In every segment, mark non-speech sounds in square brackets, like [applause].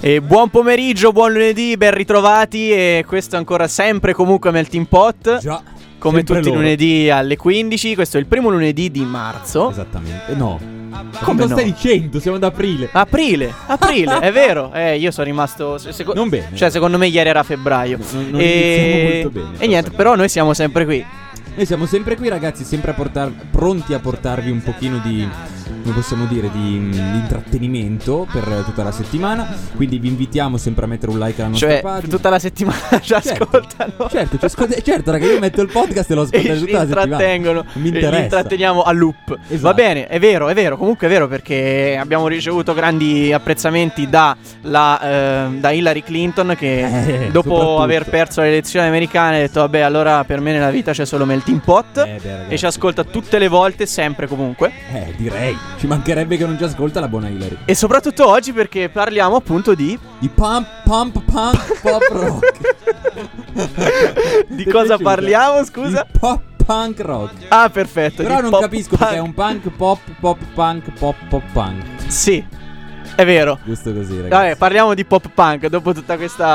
E buon pomeriggio, buon lunedì, ben ritrovati e questo è ancora sempre comunque Melting Pot. Già. Come tutti i lunedì alle 15, questo è il primo lunedì di marzo. Esattamente. No. Come Cosa no? stai dicendo? Siamo ad aprile. Aprile, aprile, [laughs] è vero. Eh, io sono rimasto. se- seco- Non bene. Cioè, secondo me ieri era febbraio. Non- non iniziamo molto bene, E niente, però noi siamo sempre qui. Noi siamo sempre qui, ragazzi, sempre a portar- pronti a portarvi un pochino di. Come possiamo dire, di, mm, di intrattenimento per tutta la settimana. Quindi vi invitiamo sempre a mettere un like alla nostra Cioè, pagina. tutta la settimana [laughs] ci Certo. ascoltano. Certo, ci ascolt- certo, raga, io metto il podcast e lo [laughs] ascolto tutta la settimana. intrattengono. Mi e Li interessa. intratteniamo a loop. Esatto. Va bene, è vero, è vero. Comunque è vero perché abbiamo ricevuto grandi apprezzamenti da, la, eh, da Hillary Clinton che Eh, dopo aver perso le elezioni americane ha detto vabbè allora per me nella vita c'è solo melting pot. Eh, beh, ragazzi. e ci ascolta tutte le volte, sempre comunque. Eh, direi. Ci mancherebbe che non ci ascolta la buona Hillary. E soprattutto oggi perché parliamo appunto di... Di pump, pump, punk, pop rock. Di [laughs] Ti è cosa piaciuta? parliamo, scusa? Di pop punk rock. Ah, perfetto. Però di non pop capisco punk. perché è un punk pop pop punk pop pop punk. Sì, è vero. Giusto così, ragazzi. Vabbè, parliamo di pop punk dopo tutta questa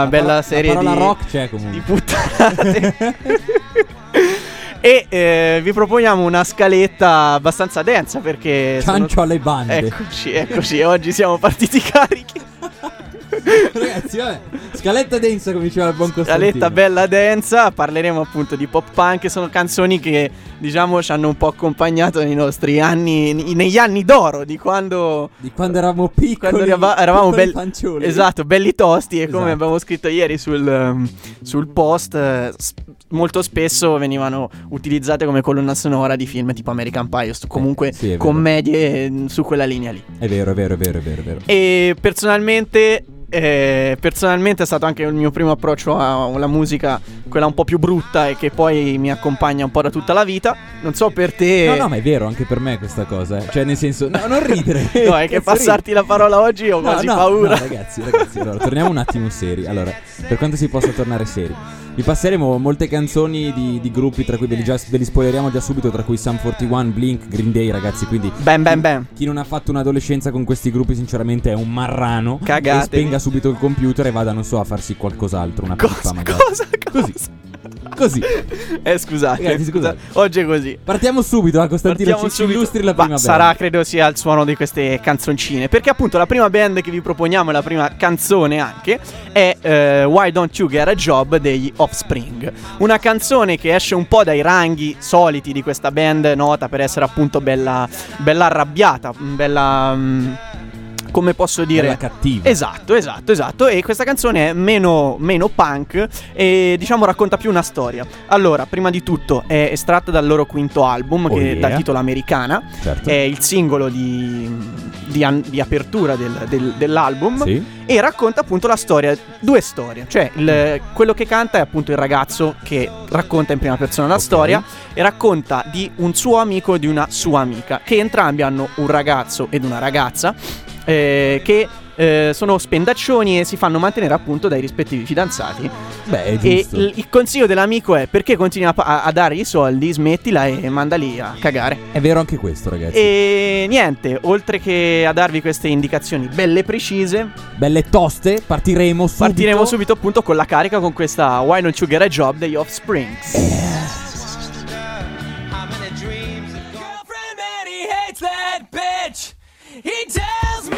La bella paro- serie la parola di, rock c'è di comunque. puttanate. [laughs] e eh, vi proponiamo una scaletta abbastanza densa perché... sono- Ciancio alle bande. Eccoci, eccoci, oggi siamo partiti [laughs] carichi. Ragazzi, vabbè. Scaletta densa come diceva il buon Costantino. Scaletta bella densa, parleremo appunto di pop punk, sono canzoni che diciamo ci hanno un po' accompagnato nei nostri anni, negli anni d'oro di quando... Di quando eravamo piccoli. Quando eravamo, eravamo belli, fanciulli. esatto, belli tosti e come Esatto. abbiamo scritto ieri sul, ehm, sul post, eh, s- molto spesso venivano utilizzate come colonna sonora di film tipo American Pie o st- comunque sì, è vero. commedie eh, su quella linea lì. È vero, è vero, è vero, è vero, è vero. E personalmente, eh, personalmente è stato anche il mio primo approccio alla musica, quella un po' più brutta e che poi mi accompagna un po' da tutta la vita. Non so per te. No, no, ma è vero anche per me questa cosa. eh. Cioè, nel senso, no, non ridere. [laughs] No, è che [laughs] passarti la parola oggi ho No, quasi no, paura. no, ragazzi, ragazzi, allora, torniamo un attimo seri. Allora, per quanto si possa tornare seri, vi passeremo molte canzoni di, di gruppi, tra cui ve li, già, ve li spoileriamo già subito, tra cui Sum 41, Blink, Green Day, ragazzi. Quindi, Bam, bam, bam. chi non ha fatto un'adolescenza con questi gruppi, sinceramente, è un marrano. Cagatevi. E spenga subito il computer e vada, non so, a farsi qualcos'altro, una Cosa, magari. cosa, cosa? Così. Così. Eh, scusate, Ragazzi, scusate. Oggi è così. Partiamo subito, a Costantino. Partiamo Ci, ci subito. illustri la Ma prima sarà, band. credo sia il suono di queste canzoncine. Perché appunto la prima band che vi proponiamo, e la prima canzone anche, è eh, Why Don't You Get a Job degli Offspring. Una canzone che esce un po' dai ranghi soliti di questa band, nota per essere appunto bella, bella arrabbiata, bella... mm, come posso dire? Bella cattiva. Esatto, esatto, esatto. E questa canzone è meno, meno punk e diciamo racconta più una storia. Allora, prima di tutto è estratta dal loro quinto album Oh che yeah. dal titolo Americana. Certo. È il singolo di, di an- di apertura del- del- dell'album. Sì. E racconta appunto la storia, due storie. Cioè, il- quello che canta è appunto il ragazzo che racconta in prima persona la Ok. storia e racconta di un suo amico e di una sua amica, che entrambi hanno un ragazzo ed una ragazza, eh, che eh, sono spendaccioni e si fanno mantenere appunto dai rispettivi fidanzati. Beh, E il, il consiglio dell'amico è perché continui a, pa- a, dare i soldi, smettila e mandali a cagare. È vero anche questo, ragazzi. E niente, oltre che a darvi queste indicazioni belle precise, Belle toste, partiremo subito. partiremo subito appunto con la carica con questa Why Don't You Get a Job degli Offsprings. Girlfriend man, he hates that bitch. He tells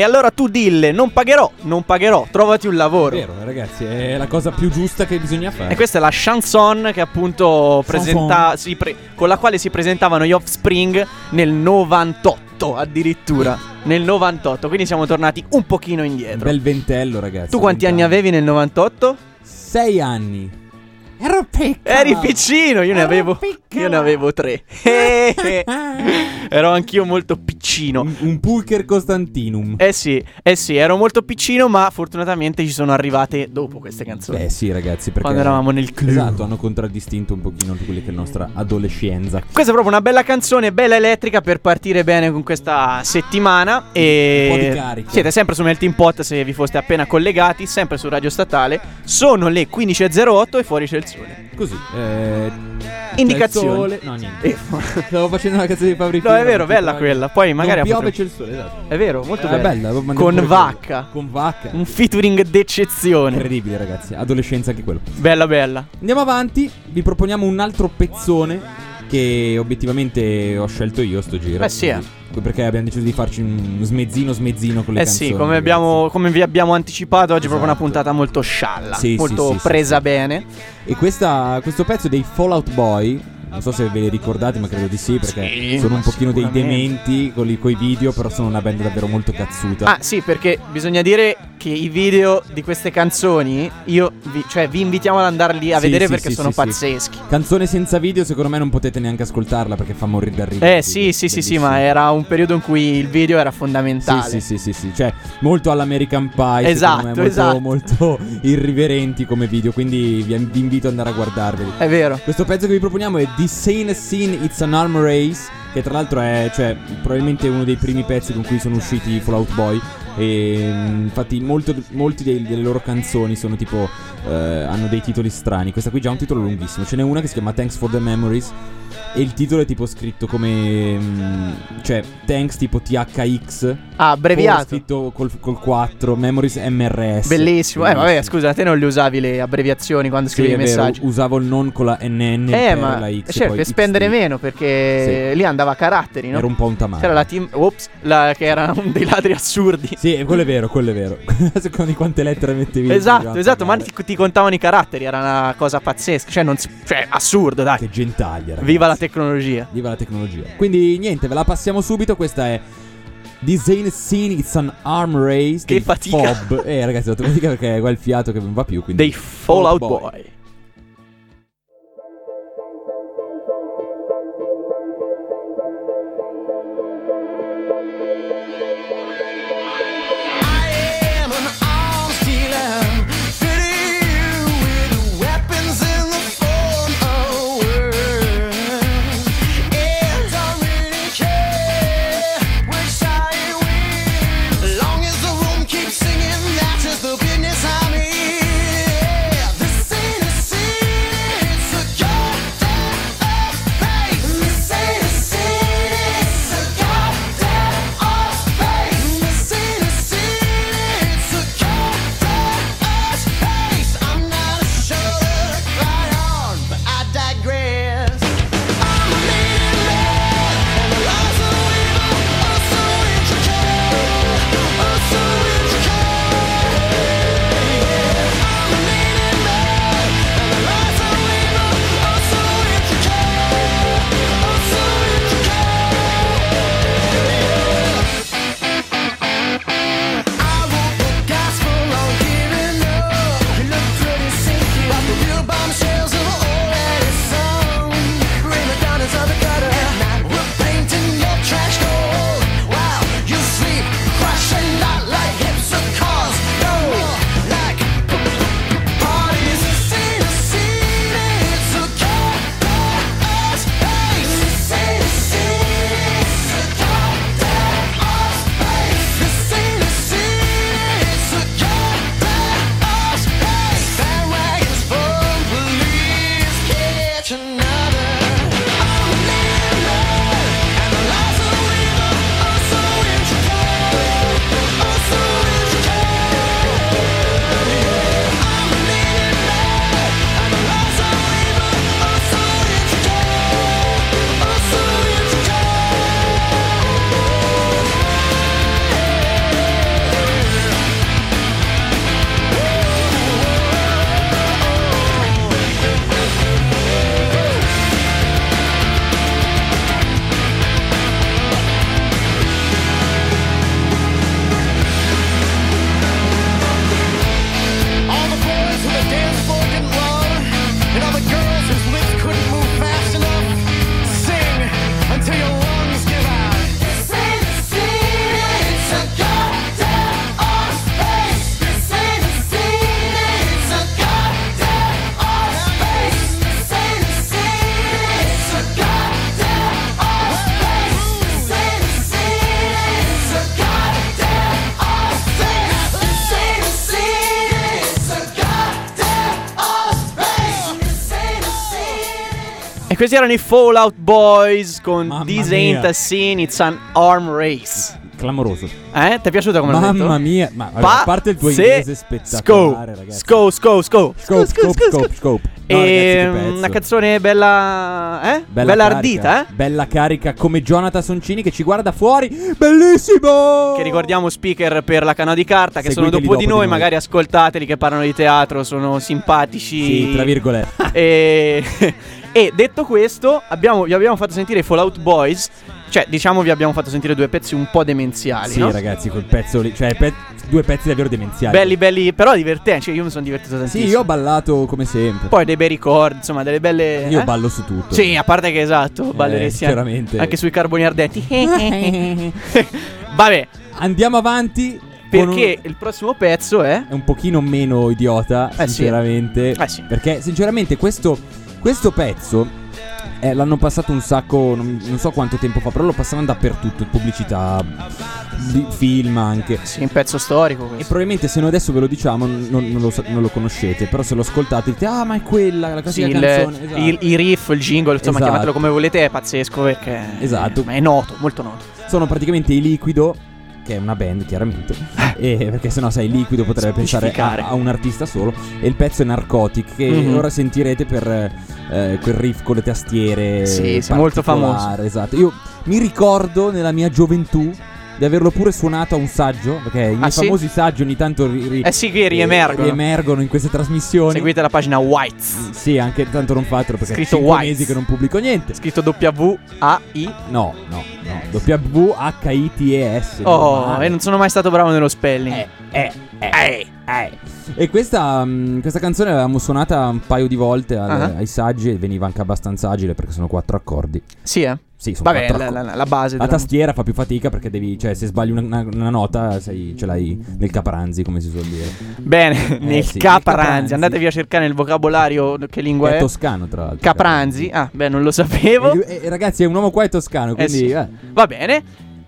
E allora tu dille, non pagherò, non pagherò, trovati un lavoro. Vero, ragazzi, è la cosa più giusta che bisogna fare. E questa è la chanson che appunto presenta- pre- con la quale si presentavano gli Offspring nel 98 addirittura. Nel 98, quindi siamo tornati un pochino indietro. Bel ventello, ragazzi. tu quanti anni avevi nel 98? Sei anni. Ero piccolo. Eri piccino, io ne avevo, io ne avevo tre. [laughs] Ero anch'io molto piccino. Un, un Pulcher Costantinum. Eh sì, eh sì, ero molto piccino, ma fortunatamente ci sono arrivate dopo queste canzoni. Beh, sì, ragazzi, perché Quando eravamo nel club. Esatto, hanno contraddistinto un pochino quella che è la nostra adolescenza. Questa è proprio una bella canzone, bella elettrica per partire bene con questa settimana. E Un po' di carica. siete sempre su Melting Pot se vi foste appena collegati, sempre su Radio Statale. Sono le 15.08 e fuori c'è il sole. Così. Eh, sole. No, niente. Eh, Stavo facendo una canzone di Fabri No, è vero, bella quella. Poi magari Non piove potrebbe- c'è il sole, esatto. È vero, molto È bella. bella, Con Vacca. quello. Con Vacca. Un featuring d'eccezione. Incredibile, ragazzi. Adolescenza anche quello. Bella bella. Andiamo avanti. Vi proponiamo un altro pezzone. Che obiettivamente ho scelto io sto giro. Eh sì, eh. Perché abbiamo deciso di farci un smezzino smezzino con le Eh canzoni. sì, come, abbiamo, come vi abbiamo anticipato, oggi è proprio una Esatto. puntata molto scialla. Sì, molto sì, sì, presa bene. E questa- questo pezzo dei Fallout Boy. Non so se ve li ricordate, ma credo di sì, perché Sì, sono un pochino dei dementi con i video, però sono una band davvero molto cazzuta. Ah, sì, perché bisogna dire che i video di queste canzoni, io vi, cioè, vi invitiamo ad andarli a Sì, vedere sì, perché sono pazzeschi. Canzone senza video, secondo me non potete neanche ascoltarla perché fa morire da ridere. Eh sì, sì, sì, sì, ma era un periodo in cui il video era fondamentale. Sì, sì, sì, sì, cioè molto all'American Pie, Esatto, me, molto, esatto. molto irriverenti come video, quindi vi, vi invito ad andare a guardarveli. È vero. Questo pezzo che vi proponiamo è The Sane Scene It's an Arm Race, che tra l'altro è cioè, probabilmente uno dei primi pezzi con cui sono usciti Fallout Boy. E mm, infatti molto- molti dei- delle loro canzoni sono tipo eh, hanno dei titoli strani. Questa qui già ha un titolo lunghissimo. Ce n'è una che si chiama Thanks for the Memories. E il titolo è tipo scritto come. mm, cioè, thanks tipo THX. Ah, abbreviato. Scritto col, col 4, Memories MRS. Bellissimo. Eh, vabbè, scusa, te non le usavi le abbreviazioni quando Sì, scrivevi è i vero, messaggi. usavo il non con la NN Eh, ma la X. certo, per spendere XT. meno perché lì andava a caratteri, no? Era un po' un tamale. C'era la team. Ops, la- che era un dei ladri assurdi. Sì, quello è vero, quello è vero. [laughs] Secondo di quante lettere mettevi? Esatto, esatto, ma ti, ti contavano i caratteri, era una cosa pazzesca. Cioè, non cioè assurdo, dai. Che gentaglia, ragazzi. Viva la tecnologia. Viva la tecnologia. Quindi niente, ve la passiamo subito. Questa è Design Scene It's an Arm Race. Che fatica. Fob. Eh, ragazzi, ho fatica perché è qua il fiato che non va più. Quindi Dei Fallout Boy. I questi erano i Fallout Boys con Mamma This. Ain't a Scene, It's an Arm Race. Clamoroso. Eh? Ti è piaciuta come l'ho detto? Mamma mia. Ma allora, a parte il tuo inglese spettacolare, ragazzi. Scope, scope, scope. Scope, scope, scope, scope. No, ragazzi, E che pezzo. una canzone bella. Eh? Bella, carica, ardita, eh? Bella carica come Jonathan Soncini che ci guarda fuori. Bellissimo! Che ricordiamo speaker per la cano di carta, che sono Seguiteli dopo di dopo noi, di noi. magari ascoltateli che parlano di teatro, sono simpatici. Sì, tra virgolette. E, [laughs] e detto questo, abbiamo- vi abbiamo fatto sentire i Fallout Boys. Cioè, diciamo, vi abbiamo fatto sentire due pezzi un po' demenziali. Sì, no? ragazzi, quel pezzo lì, cioè pe- due pezzi davvero demenziali. Belli, belli, però divertenti. Cioè, io mi sono divertito tantissimo. Sì, io ho ballato come sempre. Poi dei bei ricordi, insomma, delle belle. Io eh? ballo su tutto. Sì, a parte che esatto, balleresti anche- sinceramente. anche sui carboni ardenti. [laughs] [laughs] Vabbè, Andiamo avanti. con un- perché il prossimo pezzo è. è un pochino meno idiota, Eh sì. sinceramente. Eh sì. Perché, sinceramente, questo, questo pezzo eh, l'hanno passato un sacco, non, non so quanto tempo fa, però lo passavano dappertutto, pubblicità, film anche. Sì, un pezzo storico E questo. probabilmente se noi adesso ve lo diciamo non, non lo, non lo conoscete, però se lo ascoltate dite ah ma è quella, la Sì, classica il, canzone. Esatto. il- i riff, il jingle, insomma, Esatto. chiamatelo come volete, è pazzesco perché. Esatto. Ma è noto, molto noto. Sono praticamente i Liquido, che è una band chiaramente, [laughs] e perché sennò sai Liquido potrebbe pensare a, a un artista solo, e il pezzo è Narcotic, che Mhm. ora sentirete per eh, quel riff con le tastiere. Sì, sì, molto particolare, Esatto, io mi ricordo nella mia gioventù di averlo pure suonato a un saggio, perché i Ah, sì? famosi saggi ogni tanto ri- ri- Eh sì, che riemergono. riemergono in queste trasmissioni. Seguite la pagina Whites. Sì, anche tanto non fatelo perché Scritto è Whites. mesi che non pubblico niente. Scritto W-A-I. No, no, no. W-H-I-T-E-S. Oh, e non sono mai stato bravo nello spelling. Eh, eh, eh, eh. E questa, mm, questa canzone l'avevamo suonata un paio di volte al- Ah. ai saggi e veniva anche abbastanza agile perché sono quattro accordi. Sì, eh. Sì, sono Vabbè, quattro la, la- la base. La della tastiera fa più fatica perché devi, cioè, se sbagli una, una- una nota sei- ce l'hai nel capranzi, come si suol dire. Bene, nel Eh sì, nel capranzi. capranzi. Andatevi a cercare nel vocabolario che lingua è. è toscano, tra l'altro. Capranzi. Ah, beh, non lo sapevo. E, e- ragazzi, è un uomo qua è toscano, Eh quindi. sì. eh. Va bene.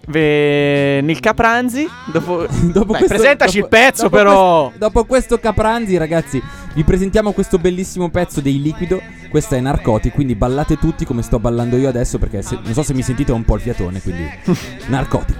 Ve- Nel Capranzi. Dopo. [laughs] Dopo Beh, questo- presentaci dopo- il pezzo, dopo però. questo- dopo questo Capranzi, ragazzi, vi presentiamo questo bellissimo pezzo dei Liquido. Questa è Narcoti, quindi ballate tutti come sto ballando io adesso, perché se- non so se mi sentite ho un po' il fiatone, quindi [laughs] Narcotic.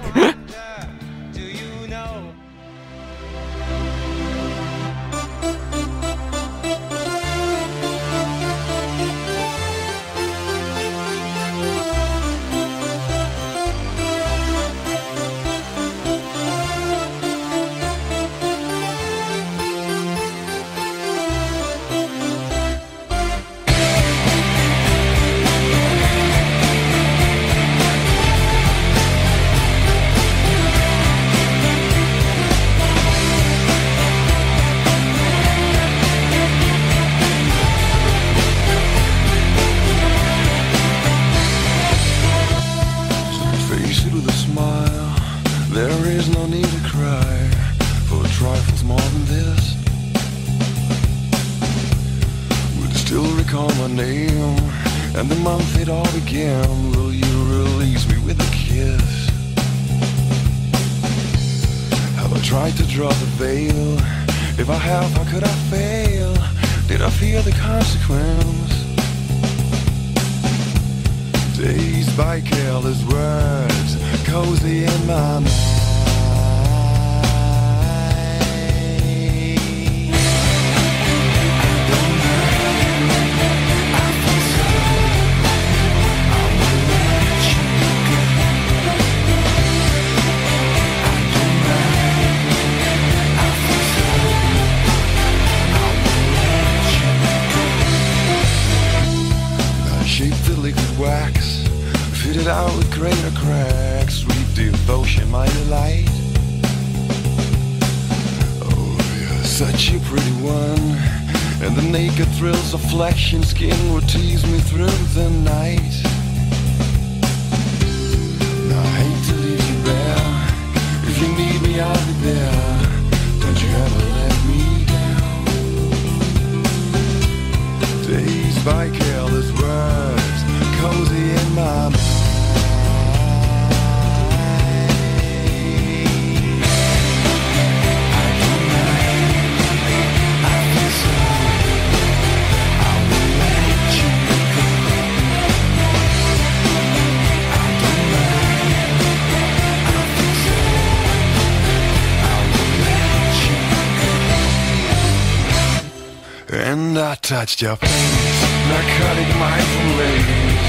Touched your face, narcotic mindful ways,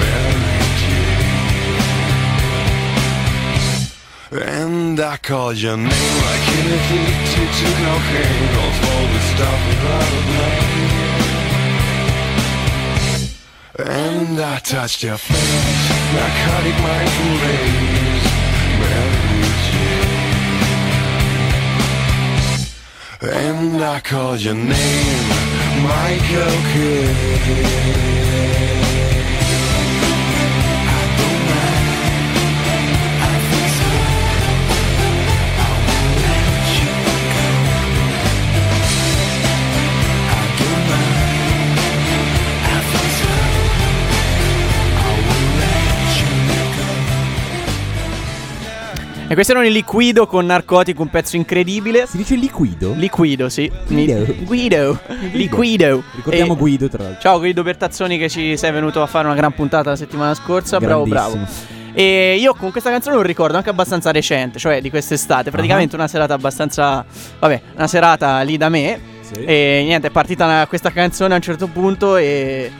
Mary Jane. And I called your name like an addicted to cocaine, all the stuff without a name. And I touched your face, narcotic mindful ways, Mary Jane. And I called your name, Michael Kidd. E questo erano i Liquido con Narcotico, un pezzo incredibile. Si dice liquido? Liquido, sì. Guido. Guido. Liquido. Ricordiamo E- Guido tra l'altro. Ciao Guido Bertazzoni che ci sei venuto a fare una gran puntata la settimana scorsa. Bravo, bravo. E io con questa canzone ho un ricordo anche abbastanza recente, cioè di quest'estate. Praticamente una serata abbastanza. Vabbè, una serata lì da me. Sì. E niente, è partita una- questa canzone a un certo punto e.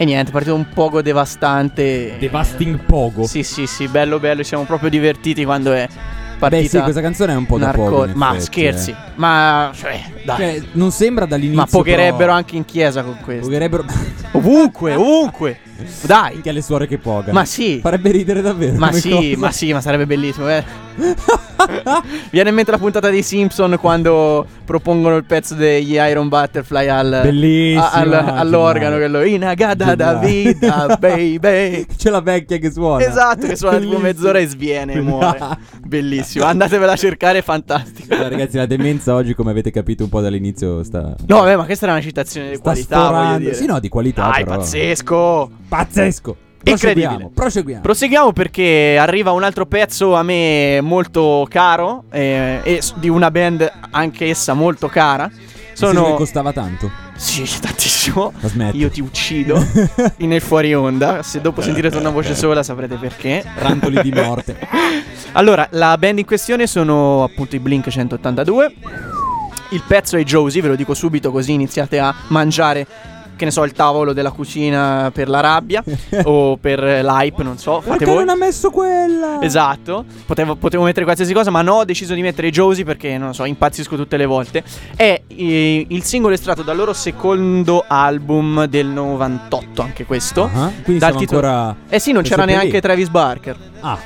E niente, è partito un poco devastante. Devasting Pogo. Sì, sì, sì, bello, bello. Ci siamo proprio divertiti quando è Beh partita. sì, questa canzone è un po' da narco- poco. Ma effetti, scherzi, eh. ma. Cioè, dai. Cioè, non sembra dall'inizio. ma pogherebbero però- anche in chiesa con questo. Pogherebbero [laughs] Ovunque, ovunque. Dai. anche alle suore che poga. Ma sì. Farebbe ridere davvero. Ma sì, cosa. ma sì, ma sarebbe bellissimo. eh. [laughs] Viene in mente la puntata dei Simpson quando propongono il pezzo degli Iron Butterfly al, Bellissima, al- all'organo. Quello Inagada da vita, baby. [laughs] C'è la vecchia che suona. Esatto, che suona tipo mezz'ora e sviene e muore. [laughs] Bellissimo. Andatevela a cercare, è fantastico. Allora, ragazzi, la demenza oggi, come avete capito un po' dall'inizio, sta. No, vabbè, ma questa era una citazione di sta qualità. Sì, no, di qualità. Dai, però. pazzesco. Pazzesco. Incredibile. Proseguiamo. Proseguiamo. Perché arriva un altro pezzo a me molto caro eh, e di una band anche essa molto cara. Sono... Sono costava tanto. Sì, [laughs] tantissimo. Io ti uccido [laughs] nel fuori onda. Se dopo sentirete una voce sola saprete perché. Rantoli di morte. [laughs] Allora, la band in questione sono appunto i Blink 182. Il pezzo è Josie, ve lo dico subito così iniziate a mangiare, che ne so, il tavolo della cucina per la rabbia [laughs] o per l'hype, non so, fate Perché voi. non ha messo quella? Esatto, potevo, potevo mettere qualsiasi cosa, ma no, ho deciso di mettere Josie perché non so, impazzisco tutte le volte. È eh, il singolo estratto dal loro secondo album del 98, anche questo. Ah, quindi Dal titolo- ancora. Eh sì, non c'era neanche lì. Travis Barker. Ah.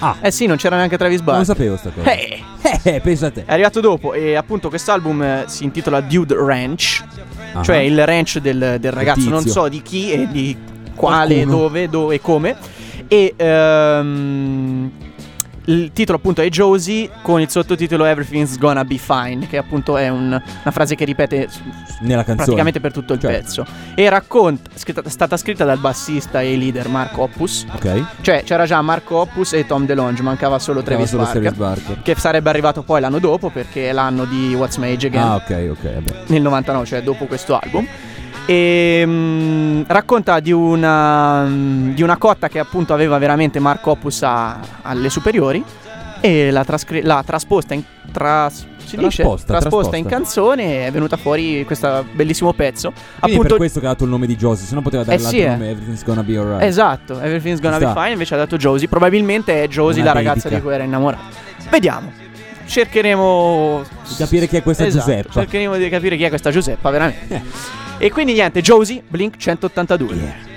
Ah. Eh sì, non c'era neanche Travis non lo Barker. sapevo sta cosa. Eh, [laughs] Eh, pensa a te. è arrivato dopo e appunto quest'album eh, si intitola Dude Ranch, Ah. cioè il ranch del, del ragazzo, non tizio. so di chi e di quale, Qualcuno. dove, dove e come. E ehm, il titolo appunto è Josie con il sottotitolo Everything's Gonna Be Fine, che appunto è un- una frase che ripete Nella canzone. praticamente per tutto il Certo. pezzo. E racconta, scritta- è stata scritta dal bassista e leader Mark Hoppus. Ok. Cioè c'era già Marco Hoppus e Tom DeLonge, mancava solo Mancava Travis solo Barker. Travis Barker. Che sarebbe arrivato poi l'anno dopo perché è l'anno di What's My Age Again Ah, ok, ok, vabbè. nel 99, cioè dopo questo album. E mm, racconta di una, mm, di una cotta che appunto aveva veramente Mark Opus a- alle superiori e l'ha, trascri- l'ha trasposta in tras- si dice? Trasposta, trasposta in trasposta. canzone e è venuta fuori questo bellissimo pezzo. Quindi appunto per questo che ha dato il nome di Josie, se no poteva dare Eh l'altro sì, eh. nome Everything's Gonna Be Alright. Esatto, Everything's Gonna Be. Fine, invece ha dato Josie. Probabilmente è Josie Una la ragazza dedica. di cui era innamorato. Vediamo. Cercheremo Di capire chi è questa Esatto, Giuseppa. Cercheremo di capire chi è questa Giuseppa, veramente. [laughs] e quindi niente, Josie, Blink 182. Yeah,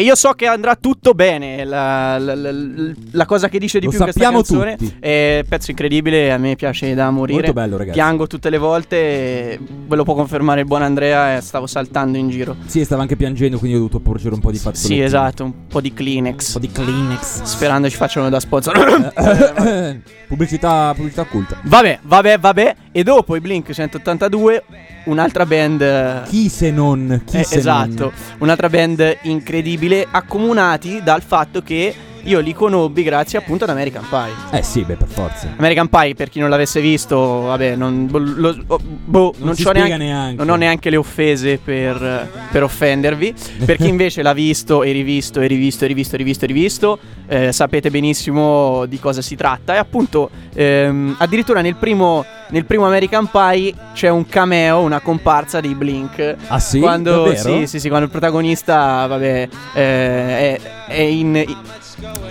io so che andrà tutto bene. La, la- la- la cosa che dice di Lo più questa canzone tutti. è pezzo incredibile. A me piace da morire. Molto bello, ragazzi. Piango tutte le volte. Ve lo può confermare il buon Andrea. e Stavo saltando in giro. Sì, stava anche piangendo, quindi ho dovuto porgere un po' di fazzoletti. Sì, esatto. Un po' di Kleenex. Un po' di Kleenex. Sperando ci facciano da sponsor. [coughs] pubblicità, pubblicità occulta. vabbè, vabbè, vabbè. E dopo i Blink 182, un'altra band. Chi se non? Chi Eh, se esatto, non? un'altra band incredibile, accomunati dal fatto che io li conobbi grazie appunto ad American Pie. Eh sì, beh, per forza. American Pie, per chi non l'avesse visto, vabbè, non, lo- oh, boh, Non non neanche, neanche. non ho neanche le offese per, per offendervi. Per chi invece l'ha visto e rivisto e rivisto e rivisto e rivisto e rivisto, eh, sapete benissimo di cosa si tratta. E appunto, ehm, addirittura nel primo, nel primo American Pie c'è un cameo, una comparsa dei Blink. Ah sì? Quando, sì, sì, sì, quando il protagonista, vabbè, eh, è, è in, i-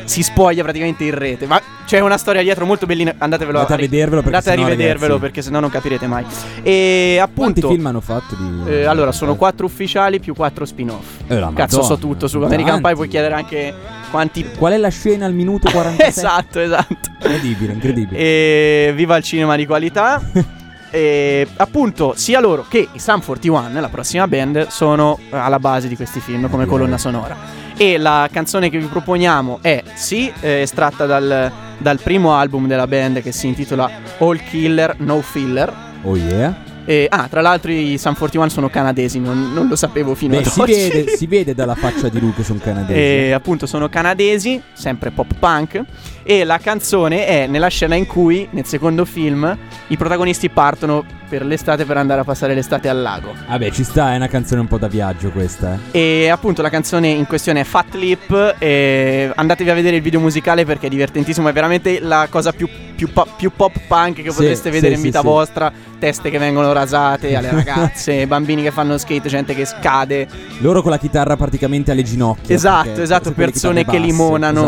si spoglia praticamente in rete. Ma c'è una storia dietro molto bellina. Andatevelo Andate a ri- vedervelo perché andate a rivedervelo ragazzi- perché sennò non capirete mai. E Quanti appunto. film hanno fatto di... eh, allora, sono quattro ufficiali più quattro spin-off. Eh, Cazzo, so Madonna, tutto su American Pie. Puoi chiedere anche quanti. Qual è la scena al minuto [laughs] 47? esatto, esatto. Incredibile, incredibile. E viva il cinema di qualità. [laughs] e appunto, sia loro che i Sum 41, la prossima band, sono alla base di questi film come colonna sonora. E la canzone che vi proponiamo è sì, eh, estratta dal, dal primo album della band che si intitola All Killer No Filler. Oh yeah. E, ah, tra l'altro i Sum 41 sono canadesi, non, non lo sapevo fino Beh, ad si oggi. vede, si vede [laughs] dalla faccia di lui che sono canadesi. E appunto sono canadesi, sempre pop punk. E la canzone è nella scena in cui, nel secondo film, i protagonisti partono per l'estate per andare a passare l'estate al lago. Vabbè, ci sta, è una canzone un po' da viaggio questa. eh. E appunto la canzone in questione è Fat Lip. E andatevi a vedere il video musicale perché è divertentissimo. È veramente la cosa più, più po- più pop punk che Sì, potreste vedere sì, in vita sì, vostra. Teste che vengono rasate alle [laughs] ragazze, bambini che fanno skate, gente che scade. Loro con la chitarra praticamente alle ginocchia. Esatto, esatto, persone che limonano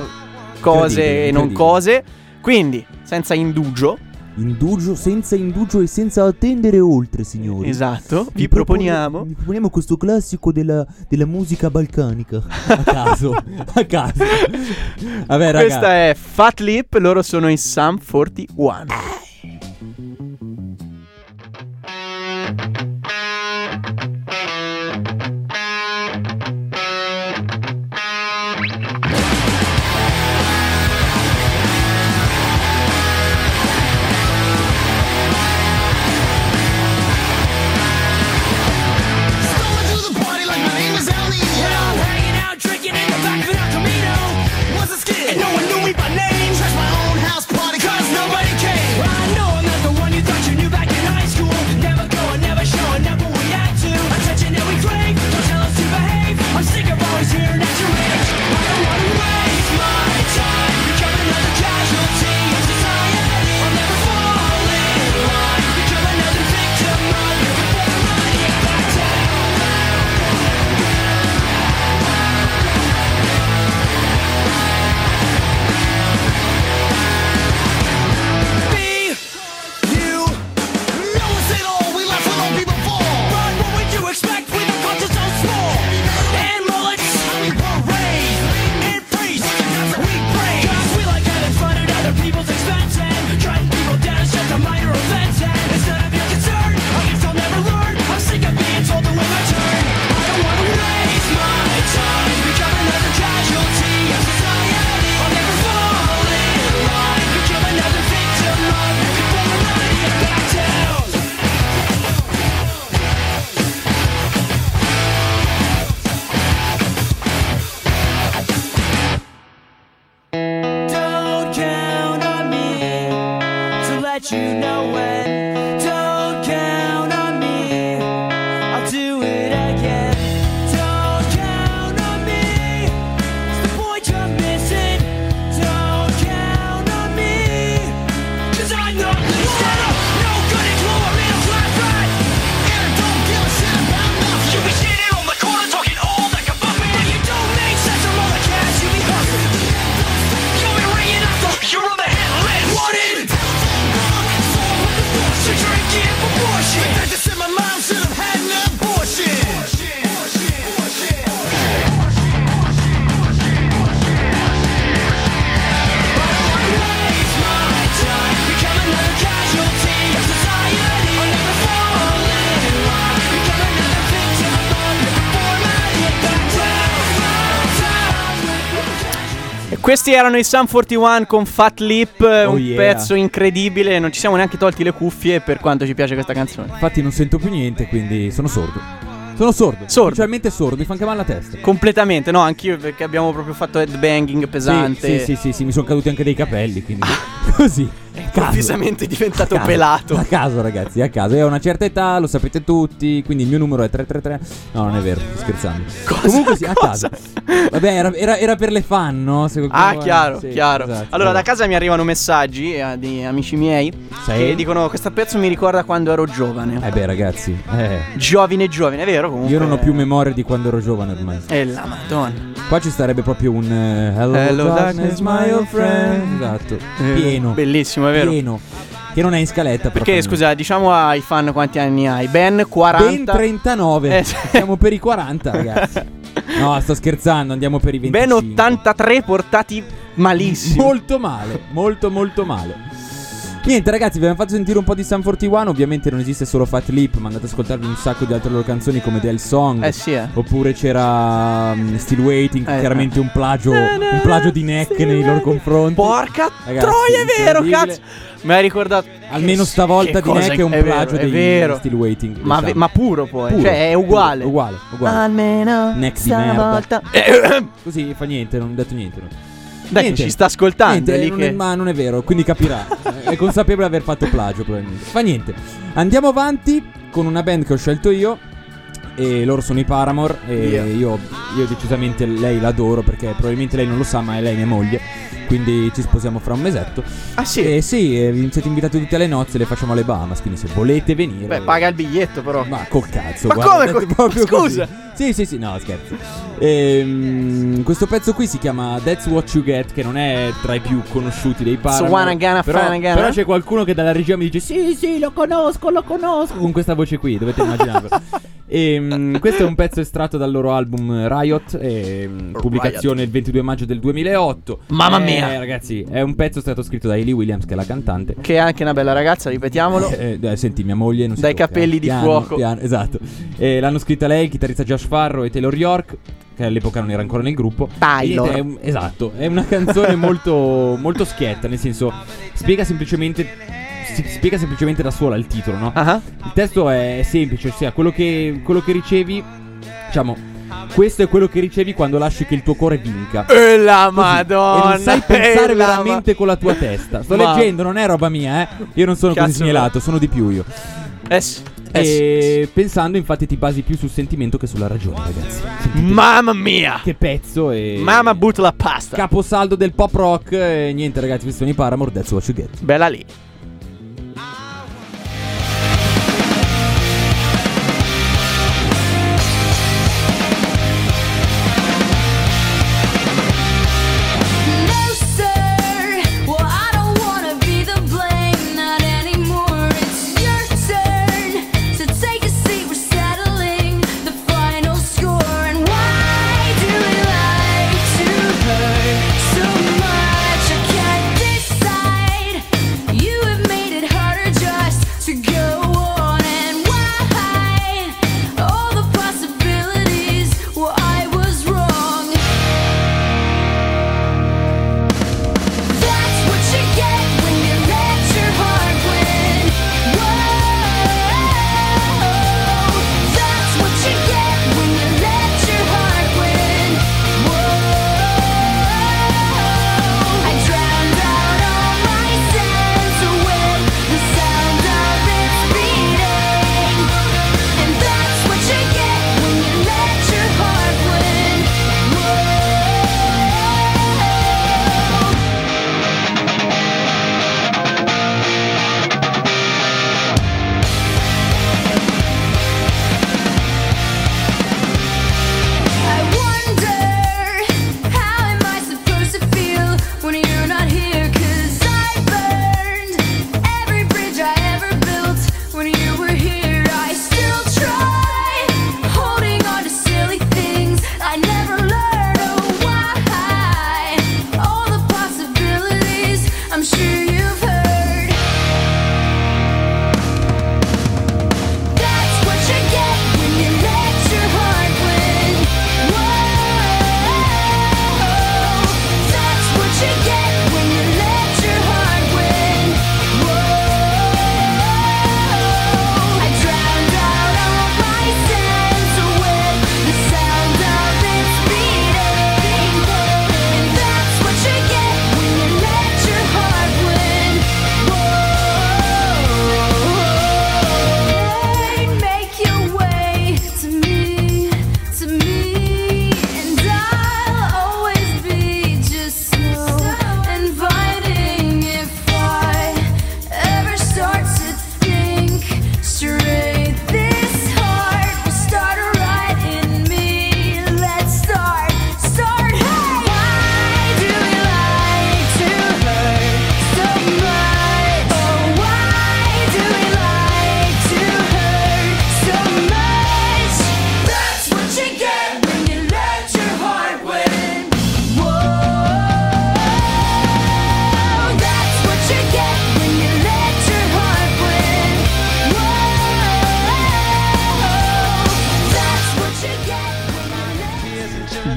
esatto. Cose e non cose. Quindi, senza indugio, Indugio, senza indugio e senza attendere oltre, signori. esatto, vi, Vi proponiamo Vi proponiamo questo classico della, della musica balcanica. A caso, a caso. Vabbè, raga. Questa è Fat Lip, loro sono in Sum 41. Questi erano i Sun 41 con Fat Lip, Oh un yeah. pezzo incredibile. Non ci siamo neanche tolti le cuffie per quanto ci piace questa canzone. Infatti non sento più niente, quindi sono sordo. Sono sordo. Sordo. Ufficialmente sordo, mi fa anche male la testa. Completamente, no, anch'io perché abbiamo proprio fatto headbanging pesante. Sì, sì, sì, sì, sì, mi sono caduti anche dei capelli, quindi [laughs] così. Improvvisamente diventato caso. pelato. A caso, ragazzi, a caso. Io ho una certa età, lo sapete tutti, quindi il mio numero è 333. No, non è vero, scherzando. Comunque sì, a Cosa? caso. Vabbè, era, era- era per le fan, no? Ah, vuole- chiaro, sì, chiaro. esatto. allora, da casa mi arrivano messaggi eh, di amici miei Sì? che dicono: Questo pezzo mi ricorda quando ero giovane. Eh beh, ragazzi, eh. Giovine, giovane, è vero comunque. Io non ho più memoria di quando ero giovane ormai. E la madonna. Qua ci starebbe proprio un eh, Hello, Hello, darkness, my old friend. Esatto. Pieno. Bellissimo, è vero. Pieno. Che non è in scaletta. Perché, scusa, diciamo ai fan quanti anni hai? Ben 40. Ben 39. Eh. Siamo per i 40, ragazzi. No, sto scherzando, andiamo per i 25. Ben 83 portati malissimo. Molto male, molto molto male. Niente ragazzi, vi abbiamo fatto sentire un po' di Sun 41 Ovviamente non esiste solo Fat Lip Ma andate ad ascoltarvi un sacco di altre loro canzoni Come Del Song Eh sì, eh. Oppure c'era um, Still Waiting Eh, Chiaramente un plagio Un plagio di neck nei loro confronti Porca Ragazzi, troia, è vero, cazzo. Mi hai ricordato. Almeno stavolta di neck è un plagio è dei. Still Waiting Ma, diciamo. ma puro poi. Puro, cioè, è puro, uguale. Uguale, uguale Almeno Neck di merda. [coughs] Così fa niente, non ho detto niente no. Dai, Niente. ci sta ascoltando. Niente, non che... è- ma non è vero, quindi capirà. [laughs] è consapevole di aver fatto plagio, probabilmente. Fa niente. Andiamo avanti con una band che ho scelto io. E loro sono i Paramore. E Yeah. io, io decisamente lei l'adoro perché probabilmente lei non lo sa, ma è lei mia moglie. Quindi ci sposiamo fra un mesetto. Ah, sì. E sì, siete invitati tutti alle nozze, le facciamo alle Bahamas. Quindi se volete venire. Beh, paga il biglietto, però. Ma col cazzo, Ma guarda, come col- proprio scusa? così. Sì, sì, sì, no, scherzo. Ehm, questo pezzo qui si chiama That's What You Get, che non è tra i più conosciuti dei Paramore. gonna però, però c'è qualcuno che dalla regia mi dice Sì, sì, lo conosco, lo conosco Con questa voce qui, dovete immaginarlo [laughs] Ehm, Questo è un pezzo estratto dal loro album Riot ehm, Pubblicazione il 22 maggio del 2008 Mamma Eh, mia. Ragazzi, è un pezzo stato scritto da Hayley Williams, che è la cantante Che è anche una bella ragazza, ripetiamolo. eh, eh, senti, mia moglie non si Dai tocca, capelli eh. di Piano, fuoco. piano, esatto. Eh, l'hanno scritta lei, il chitarrista Josh Farro e Taylor York, che all'epoca non era ancora nel gruppo. Taylor. E è un- esatto, è una canzone molto, molto schietta, nel senso, spiega semplicemente. Si spiega semplicemente da sola il titolo, no? Ah, Il testo è semplice, ossia quello che, quello che ricevi, diciamo, questo è quello che ricevi quando lasci che il tuo cuore vinca. E la Così. madonna. E non sai pensare veramente con la tua testa. Sto Ma- leggendo, non è roba mia, eh. Io non sono Cazzo, così segnalato, sono di più io. ma- eh sì, e eh pensando, infatti, ti basi più sul sentimento che sulla ragione, ragazzi. Sentite Mamma mia. che pezzo e. Mamma butta la pasta. Caposaldo del pop rock. E niente, ragazzi, questi sono i Paramore. That's what you get. Bella lì.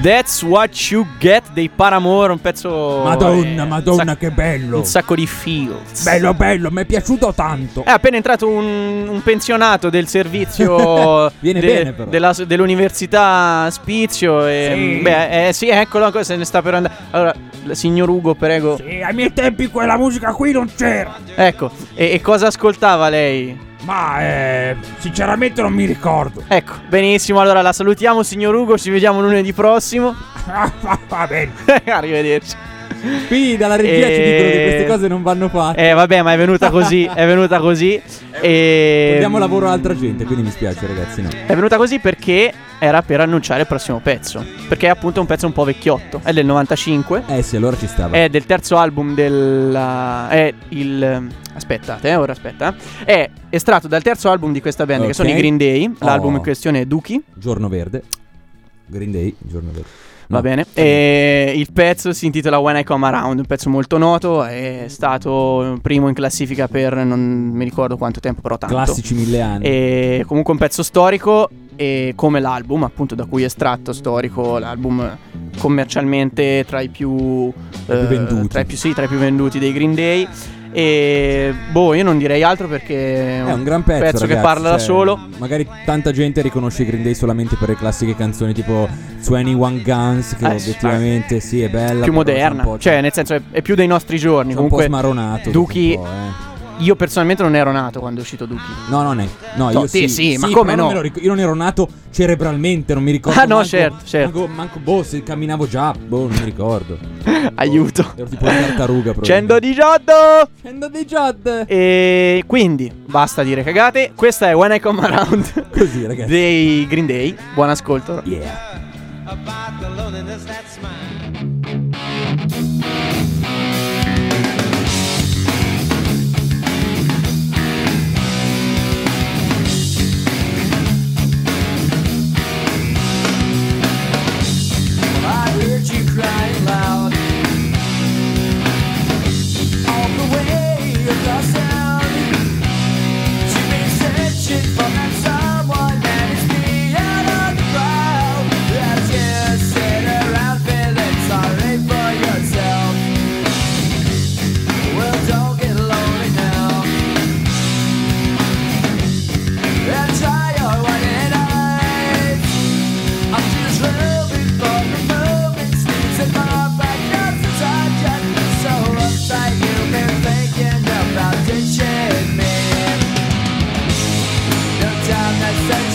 That's What You Get dei Paramore, un pezzo... Madonna, eh, madonna, un sac- che bello. Un sacco di feels. Bello, bello, mi è piaciuto tanto. È appena entrato un, un pensionato del servizio [laughs] Viene bene, però. della- dell'università Spizio. E, Sì. Beh, eh, sì, eccolo, se ne sta per andare. Allora, signor Ugo, prego. Sì, ai miei tempi quella musica qui non c'era. Ecco, e, e cosa ascoltava lei? Ma eh, sinceramente non mi ricordo. Ecco, benissimo. Allora la salutiamo, signor Ugo. Ci vediamo lunedì prossimo. [laughs] Va bene. [laughs] Arrivederci. [laughs] Qui dalla regia ci E- dicono che queste cose non vanno fatte. Eh, vabbè, ma è venuta così. È venuta così. [laughs] E. Diamo lavoro a altra gente, quindi mi spiace, ragazzi. No. È venuta così perché era per annunciare il prossimo pezzo. Perché è appunto un pezzo un po' vecchiotto. È del 95. Eh sì, allora ci stava. È del terzo album della. È il. Aspettate, eh, ora aspetta. È estratto dal terzo album di questa band, Ok. che sono i Green Day. L'album Oh. in questione è Dookie. Giorno verde. Green Day, giorno verde. Va No. bene. E il pezzo si intitola When I Come Around, un pezzo molto noto. È stato primo in classifica per non mi ricordo quanto tempo, però tanto. Classici mille anni. E comunque un pezzo storico e come l'album appunto da cui è estratto storico l'album commercialmente tra i più, eh, venduti. tra i più, sì, tra i più venduti dei Green Day e boh io non direi altro perché È un gran pezzo, che ragazzi, parla da cioè, solo Magari tanta gente riconosce Green Day solamente per le classiche canzoni tipo 21 Guns, che Eh, sì. obiettivamente sì, è bella. più moderna cioè nel senso è, è più dei nostri giorni c'è un po' comunque smaronato. Dookie- io personalmente non ero nato quando è uscito Dookie No, non è. No, No, io sì, sì, sì, ma come però non no? me lo ric- io non ero nato cerebralmente, non mi ricordo. Ah, no, manco- certo, certo. Manco, manco- boh, se camminavo già, boh, non mi ricordo. [laughs] aiuto Ero tipo una tartaruga proprio. 118 Scendo di Jod. e quindi basta dire cagate questa è When I Come Around [laughs] Così, ragazzi. dei Green Day buon ascolto Yeah. about the loneliness that's mine.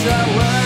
I away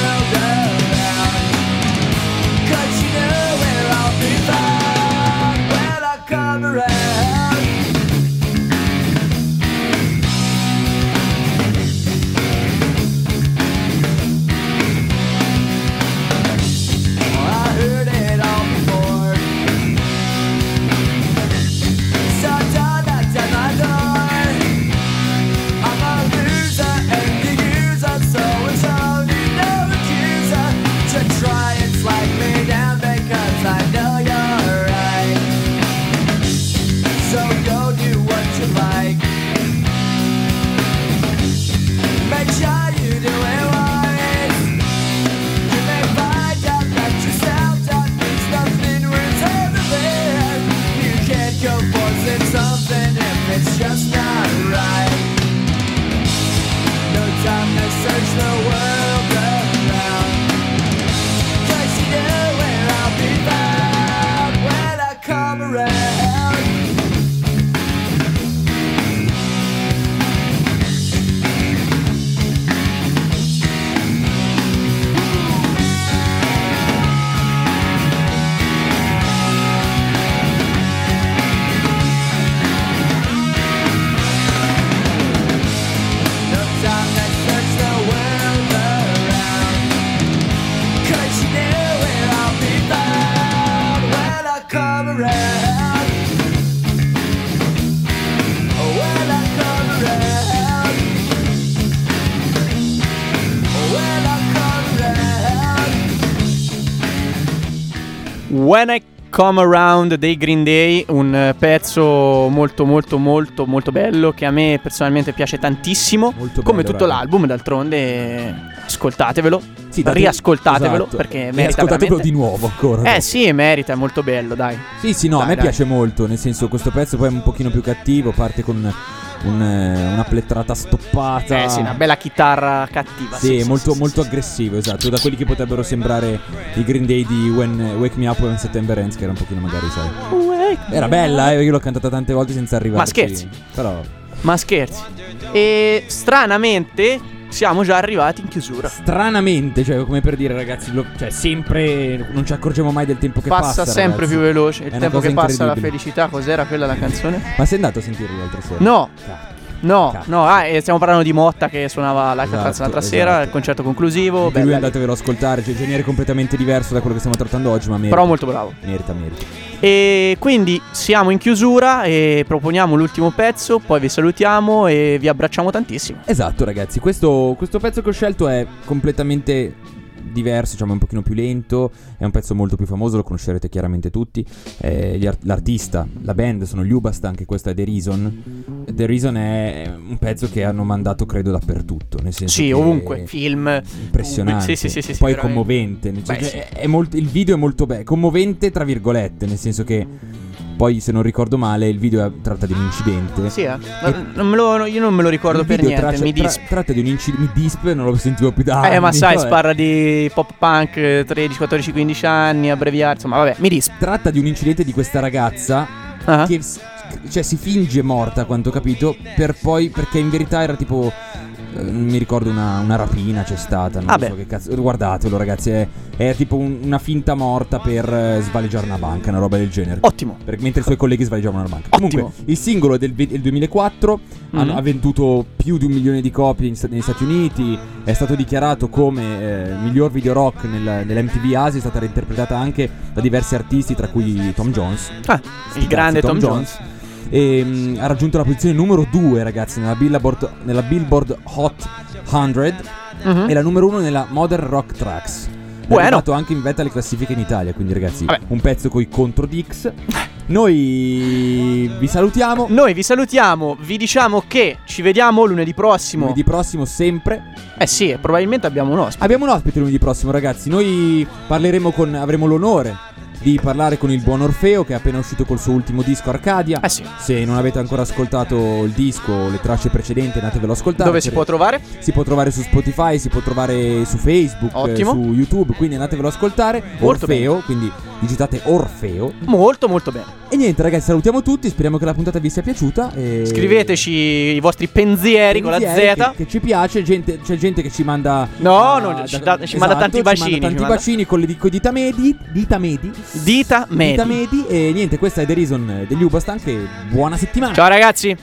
When I Come Around dei Green Day, un eh, pezzo molto molto molto molto bello che a me personalmente piace tantissimo, Molto come bello, tutto raga. l'album, d'altronde ascoltatevelo. Sì, date- riascoltatevelo esatto. perché merita Riascoltatevelo veramente. di nuovo ancora. Eh sì, merita, è molto bello, dai. Sì, sì, no, Dai, a me dai. piace molto, nel senso questo pezzo poi è un pochino più cattivo, parte con un, eh, una plettrata stoppata. Eh sì, una bella chitarra cattiva. Sì, sì, molto, sì, molto sì, aggressivo, esatto, da quelli che potrebbero sembrare i Green Day di When, Wake Me Up When September Ends, che era un pochino magari, sai. Era bella, eh, io l'ho cantata tante volte senza arrivare. Ma scherzi? Però, Ma scherzi. E stranamente siamo già arrivati in chiusura. stranamente, cioè, come per dire, ragazzi, lo- cioè, sempre non ci accorgiamo mai del tempo che passa. Passa sempre ragazzi. più veloce. Il tempo che passa la felicità, cos'era quella la canzone? Ma sei andato a sentirlo l'altra sera? No, Cacchio. No, Cazzo. no. Ah, e stiamo parlando di Motta che suonava la Esatto, canzone l'altra esatto. sera, il concerto conclusivo. Anche lui andatevelo ad ascoltare, cioè genere completamente diverso da quello che stiamo trattando oggi, ma merita. Però molto bravo. Merita, merita. E quindi siamo in chiusura e proponiamo l'ultimo pezzo, poi vi salutiamo e vi abbracciamo tantissimo. Esatto, ragazzi, questo, questo pezzo che ho scelto è completamente diverso, diciamo, è un pochino più lento, è un pezzo molto più famoso, lo conoscerete chiaramente tutti. Eh, art- l'artista, la band sono gli Ubast, anche questa è The Reason. The Reason è un pezzo che hanno mandato credo dappertutto, nel senso Sì, che ovunque, film. impressionante. Sì, sì, sì, Poi veramente. commovente. Beh, che è- è molto- il video è molto bello. Commovente, tra virgolette, nel senso che. Poi, se non ricordo male, il video tratta di un incidente. Sì, eh. No, non me lo- io non me lo ricordo Il per video niente, traccia- mi tra- dis- tratta di un incidente. Mi disp, non lo sentivo più da. Eh, ma anni, sai, vabbè. parla di pop punk eh, 13, 14, 15 anni, abbreviare, insomma, vabbè, mi dis. Tratta di un incidente di questa ragazza Ah. che cioè, si finge morta, a quanto ho capito, per poi perché in verità era tipo mi ricordo una, una rapina c'è stata, non Ah, so che cazzo. Guardatelo, ragazzi, è, è tipo un- una finta morta per eh, svaligiare una banca, una roba del genere. Ottimo. Per- mentre i suoi colleghi svaligiavano una banca. Ottimo. Comunque, il singolo è del il 2004, hanno- Mhm. ha venduto più di un milione di copie in negli Stati Uniti, è stato dichiarato come eh, miglior video rock nel- nell'MTV Asia, è stata reinterpretata anche da diversi artisti, tra cui Tom Jones. Ah, il grande cazzi, Tom, Jones. E, mm, ha raggiunto la posizione numero 2, ragazzi, nella Billboard, nella Billboard Hot 100 Mhm. e la numero 1 nella Modern Rock Tracks. È Bueno. arrivato anche in vetta alle classifiche in Italia, quindi ragazzi, Vabbè. un pezzo coi contro Dix. Noi vi salutiamo. Noi vi salutiamo, vi diciamo che ci vediamo lunedì prossimo. Lunedì prossimo sempre. Eh sì, probabilmente abbiamo un ospite. Abbiamo un ospite lunedì prossimo, ragazzi. Noi parleremo con avremo l'onore di parlare con il buon Orfeo che è appena uscito col suo ultimo disco Arcadia. Eh sì. Se non avete ancora ascoltato il disco o le tracce precedenti, andatevelo a ascoltare. Dove si può trovare? Si può trovare su Spotify, si può trovare su Facebook, Ottimo. su YouTube, quindi andatevelo a ascoltare. Molto Orfeo, quindi digitate Orfeo. Molto molto bene. E niente, ragazzi, salutiamo tutti. Speriamo che la puntata vi sia piaciuta. E... Scriveteci i vostri pensieri con la Z. Che, che ci piace, gente- c'è gente che ci manda. No, ah, no, ci da- ci manda tanti ci bacini, Manda tanti manda- bacini con le dita medi. Dita medi. Dita Medi. Dita medi. E niente, questa è The Reason degli Ubastan. Che buona settimana. Ciao ragazzi.